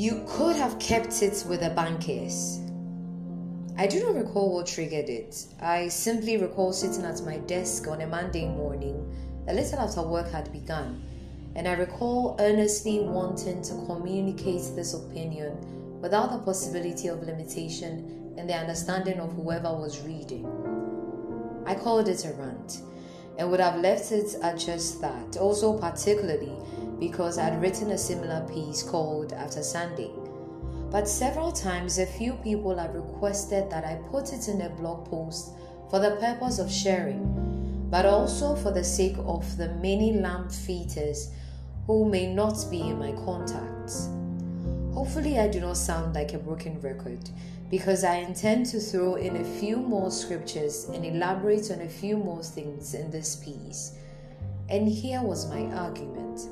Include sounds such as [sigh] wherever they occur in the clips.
You could have kept it with the case. I do not recall what triggered it. I simply recall sitting at my desk on a Monday morning, a little after work had begun, and I recall earnestly wanting to communicate this opinion without the possibility of limitation in the understanding of whoever was reading. I called it a rant and would have left it at just that, also, particularly because I had written a similar piece called After Sunday. But several times, a few people have requested that I put it in a blog post for the purpose of sharing, but also for the sake of the many lamb feeders who may not be in my contacts. Hopefully, I do not sound like a broken record because I intend to throw in a few more scriptures and elaborate on a few more things in this piece. And here was my argument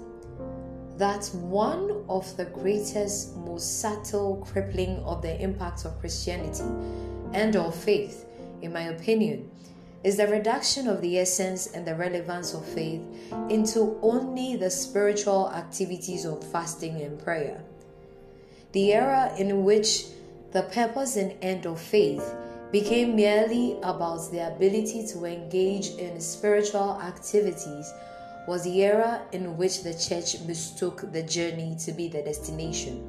that one of the greatest, most subtle crippling of the impact of Christianity and of faith, in my opinion, is the reduction of the essence and the relevance of faith into only the spiritual activities of fasting and prayer. The era in which the purpose and end of faith became merely about the ability to engage in spiritual activities was the era in which the church mistook the journey to be the destination.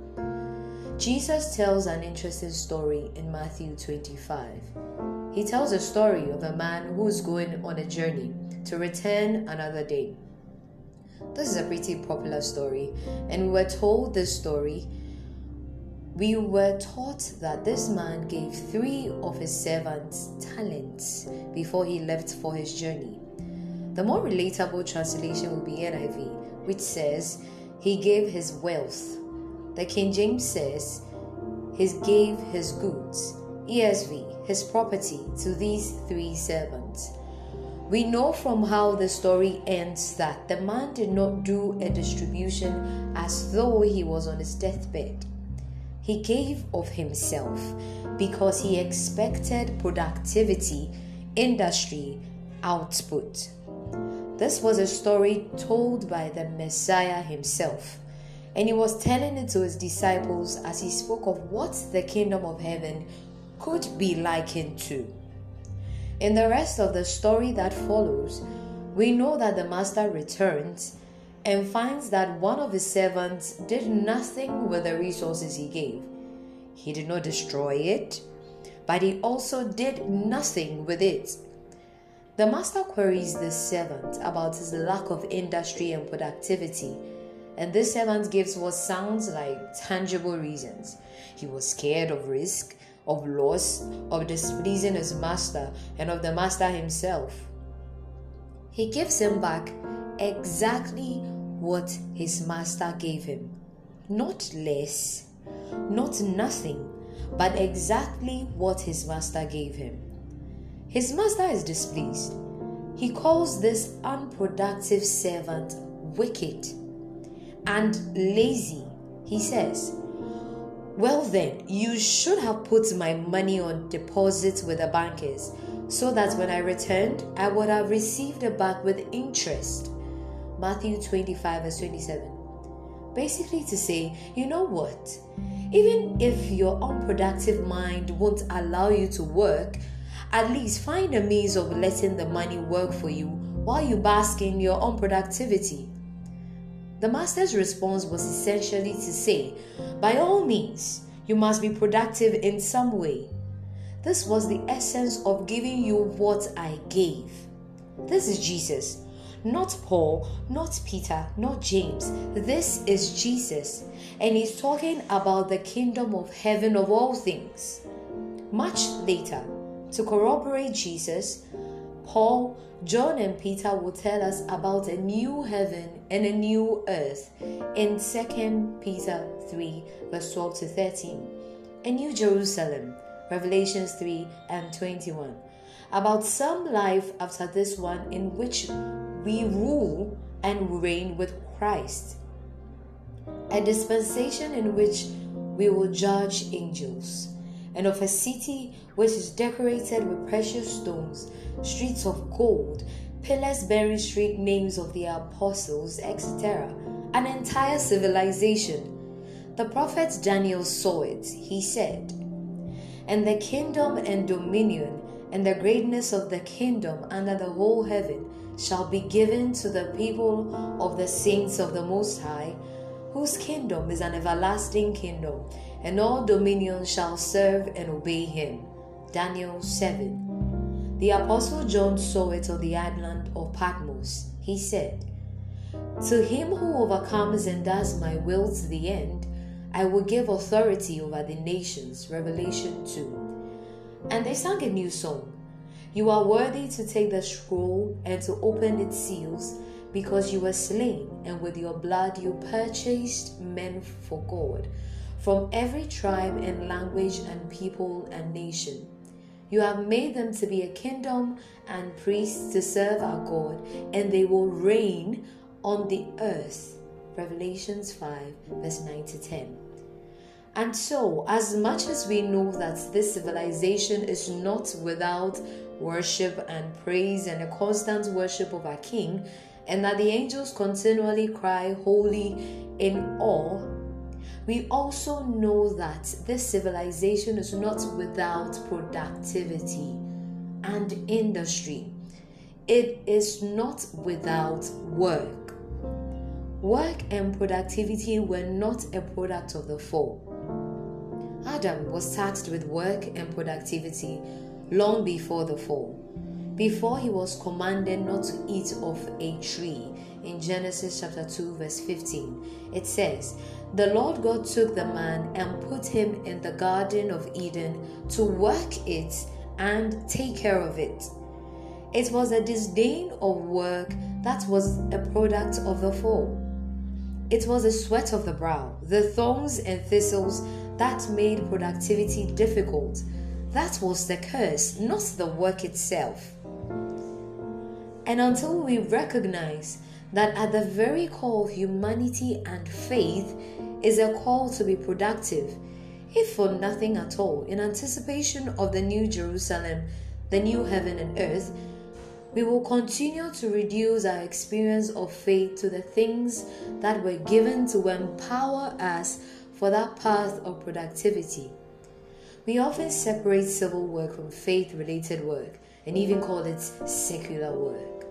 Jesus tells an interesting story in Matthew 25. He tells a story of a man who is going on a journey to return another day. This is a pretty popular story, and we were told this story. We were taught that this man gave three of his servants talents before he left for his journey. The more relatable translation will be NIV, which says, He gave his wealth. The King James says, He gave his goods. ESV, his property to these three servants. We know from how the story ends that the man did not do a distribution as though he was on his deathbed. He gave of himself because he expected productivity, industry, output. This was a story told by the Messiah himself, and he was telling it to his disciples as he spoke of what the kingdom of heaven could be likened to. In the rest of the story that follows, we know that the master returns and finds that one of his servants did nothing with the resources he gave. He did not destroy it, but he also did nothing with it the master queries this servant about his lack of industry and productivity, and this servant gives what sounds like tangible reasons. He was scared of risk, of loss, of displeasing his master, and of the master himself. He gives him back exactly what his master gave him. Not less, not nothing, but exactly what his master gave him. His master is displeased. He calls this unproductive servant wicked and lazy. He says, Well, then, you should have put my money on deposit with the bankers so that when I returned, I would have received it back with interest. Matthew 25, verse 27. Basically, to say, you know what? Even if your unproductive mind won't allow you to work, at least find a means of letting the money work for you while you bask in your unproductivity. The master's response was essentially to say, by all means, you must be productive in some way. This was the essence of giving you what I gave. This is Jesus, not Paul, not Peter, not James. This is Jesus, and he's talking about the kingdom of heaven of all things. Much later, to corroborate Jesus, Paul, John, and Peter will tell us about a new heaven and a new earth in 2 Peter 3, verse 12 to 13, a new Jerusalem, Revelations 3 and 21, about some life after this one in which we rule and reign with Christ, a dispensation in which we will judge angels and of a city which is decorated with precious stones, streets of gold, pillars bearing street names of the apostles, etc. An entire civilization. The prophet Daniel saw it. He said, And the kingdom and dominion and the greatness of the kingdom under the whole heaven shall be given to the people of the saints of the Most High, whose kingdom is an everlasting kingdom, and all dominions shall serve and obey him. Daniel 7. The Apostle John saw it on the island of Patmos. He said, To him who overcomes and does my will to the end, I will give authority over the nations. Revelation 2. And they sang a new song. You are worthy to take the scroll and to open its seals, because you were slain, and with your blood you purchased men for God from every tribe and language and people and nation. You have made them to be a kingdom and priests to serve our God, and they will reign on the earth. Revelations 5, verse 9 to 10. And so, as much as we know that this civilization is not without worship and praise and a constant worship of our King, and that the angels continually cry, Holy, in awe, we also know that this civilization is not without productivity and industry. It is not without work. Work and productivity were not a product of the fall. Adam was tasked with work and productivity long before the fall, before he was commanded not to eat of a tree. In Genesis chapter 2, verse 15, it says, The Lord God took the man and put him in the Garden of Eden to work it and take care of it. It was a disdain of work that was a product of the fall. It was the sweat of the brow, the thorns and thistles that made productivity difficult. That was the curse, not the work itself. And until we recognize that at the very core of humanity and faith is a call to be productive, if for nothing at all, in anticipation of the new Jerusalem, the new heaven and earth, we will continue to reduce our experience of faith to the things that were given to empower us for that path of productivity. We often separate civil work from faith related work and even call it secular work.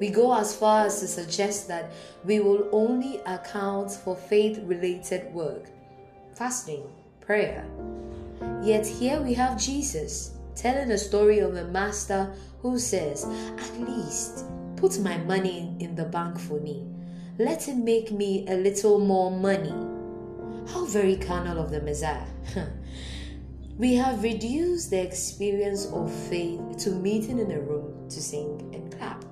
We go as far as to suggest that we will only account for faith related work, fasting, prayer. Yet here we have Jesus telling the story of a master who says, At least put my money in the bank for me. Let it make me a little more money. How very carnal of the Messiah. [laughs] we have reduced the experience of faith to meeting in a room to sing and clap,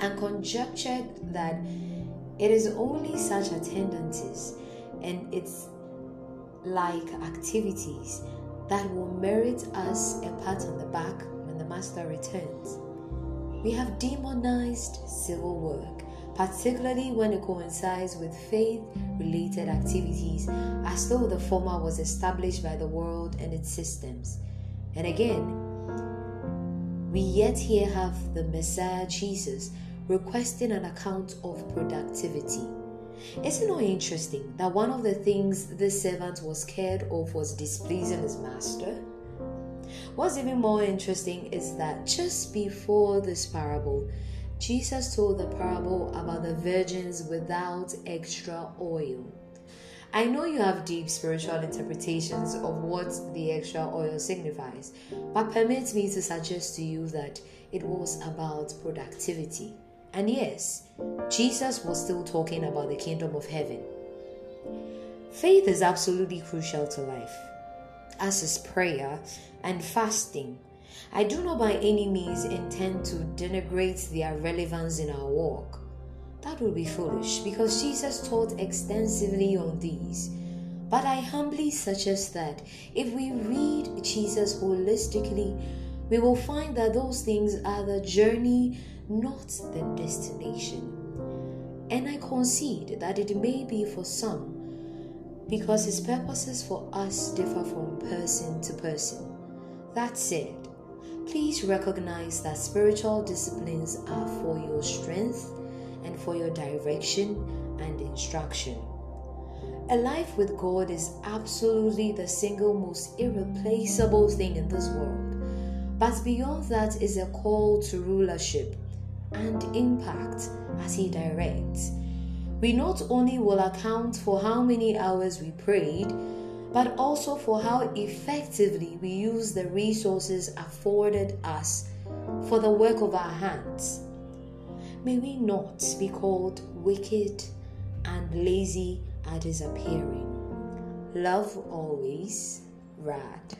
and conjectured that it is only such attendances and its like activities that will merit us a pat on the back when the Master returns. We have demonized civil work particularly when it coincides with faith related activities, as though the former was established by the world and its systems. And again, we yet here have the Messiah Jesus requesting an account of productivity. Isn't it interesting that one of the things this servant was scared of was displeasing his master? What's even more interesting is that just before this parable, Jesus told the parable about the virgins without extra oil. I know you have deep spiritual interpretations of what the extra oil signifies, but permit me to suggest to you that it was about productivity. And yes, Jesus was still talking about the kingdom of heaven. Faith is absolutely crucial to life, as is prayer and fasting I do not by any means intend to denigrate their relevance in our walk. That would be foolish because Jesus taught extensively on these. But I humbly suggest that if we read Jesus holistically, we will find that those things are the journey, not the destination. And I concede that it may be for some, because his purposes for us differ from person to person. That said, please recognize that spiritual disciplines are for your strength and for your direction and instruction. A life with God is absolutely the single most irreplaceable thing in this world. But beyond that is a call to rulership and impact as He directs. We not only will account for how many hours we prayed, but also for how effectively we use the resources afforded us for the work of our hands. May we not be called wicked and lazy at his appearing. Love always, Rad.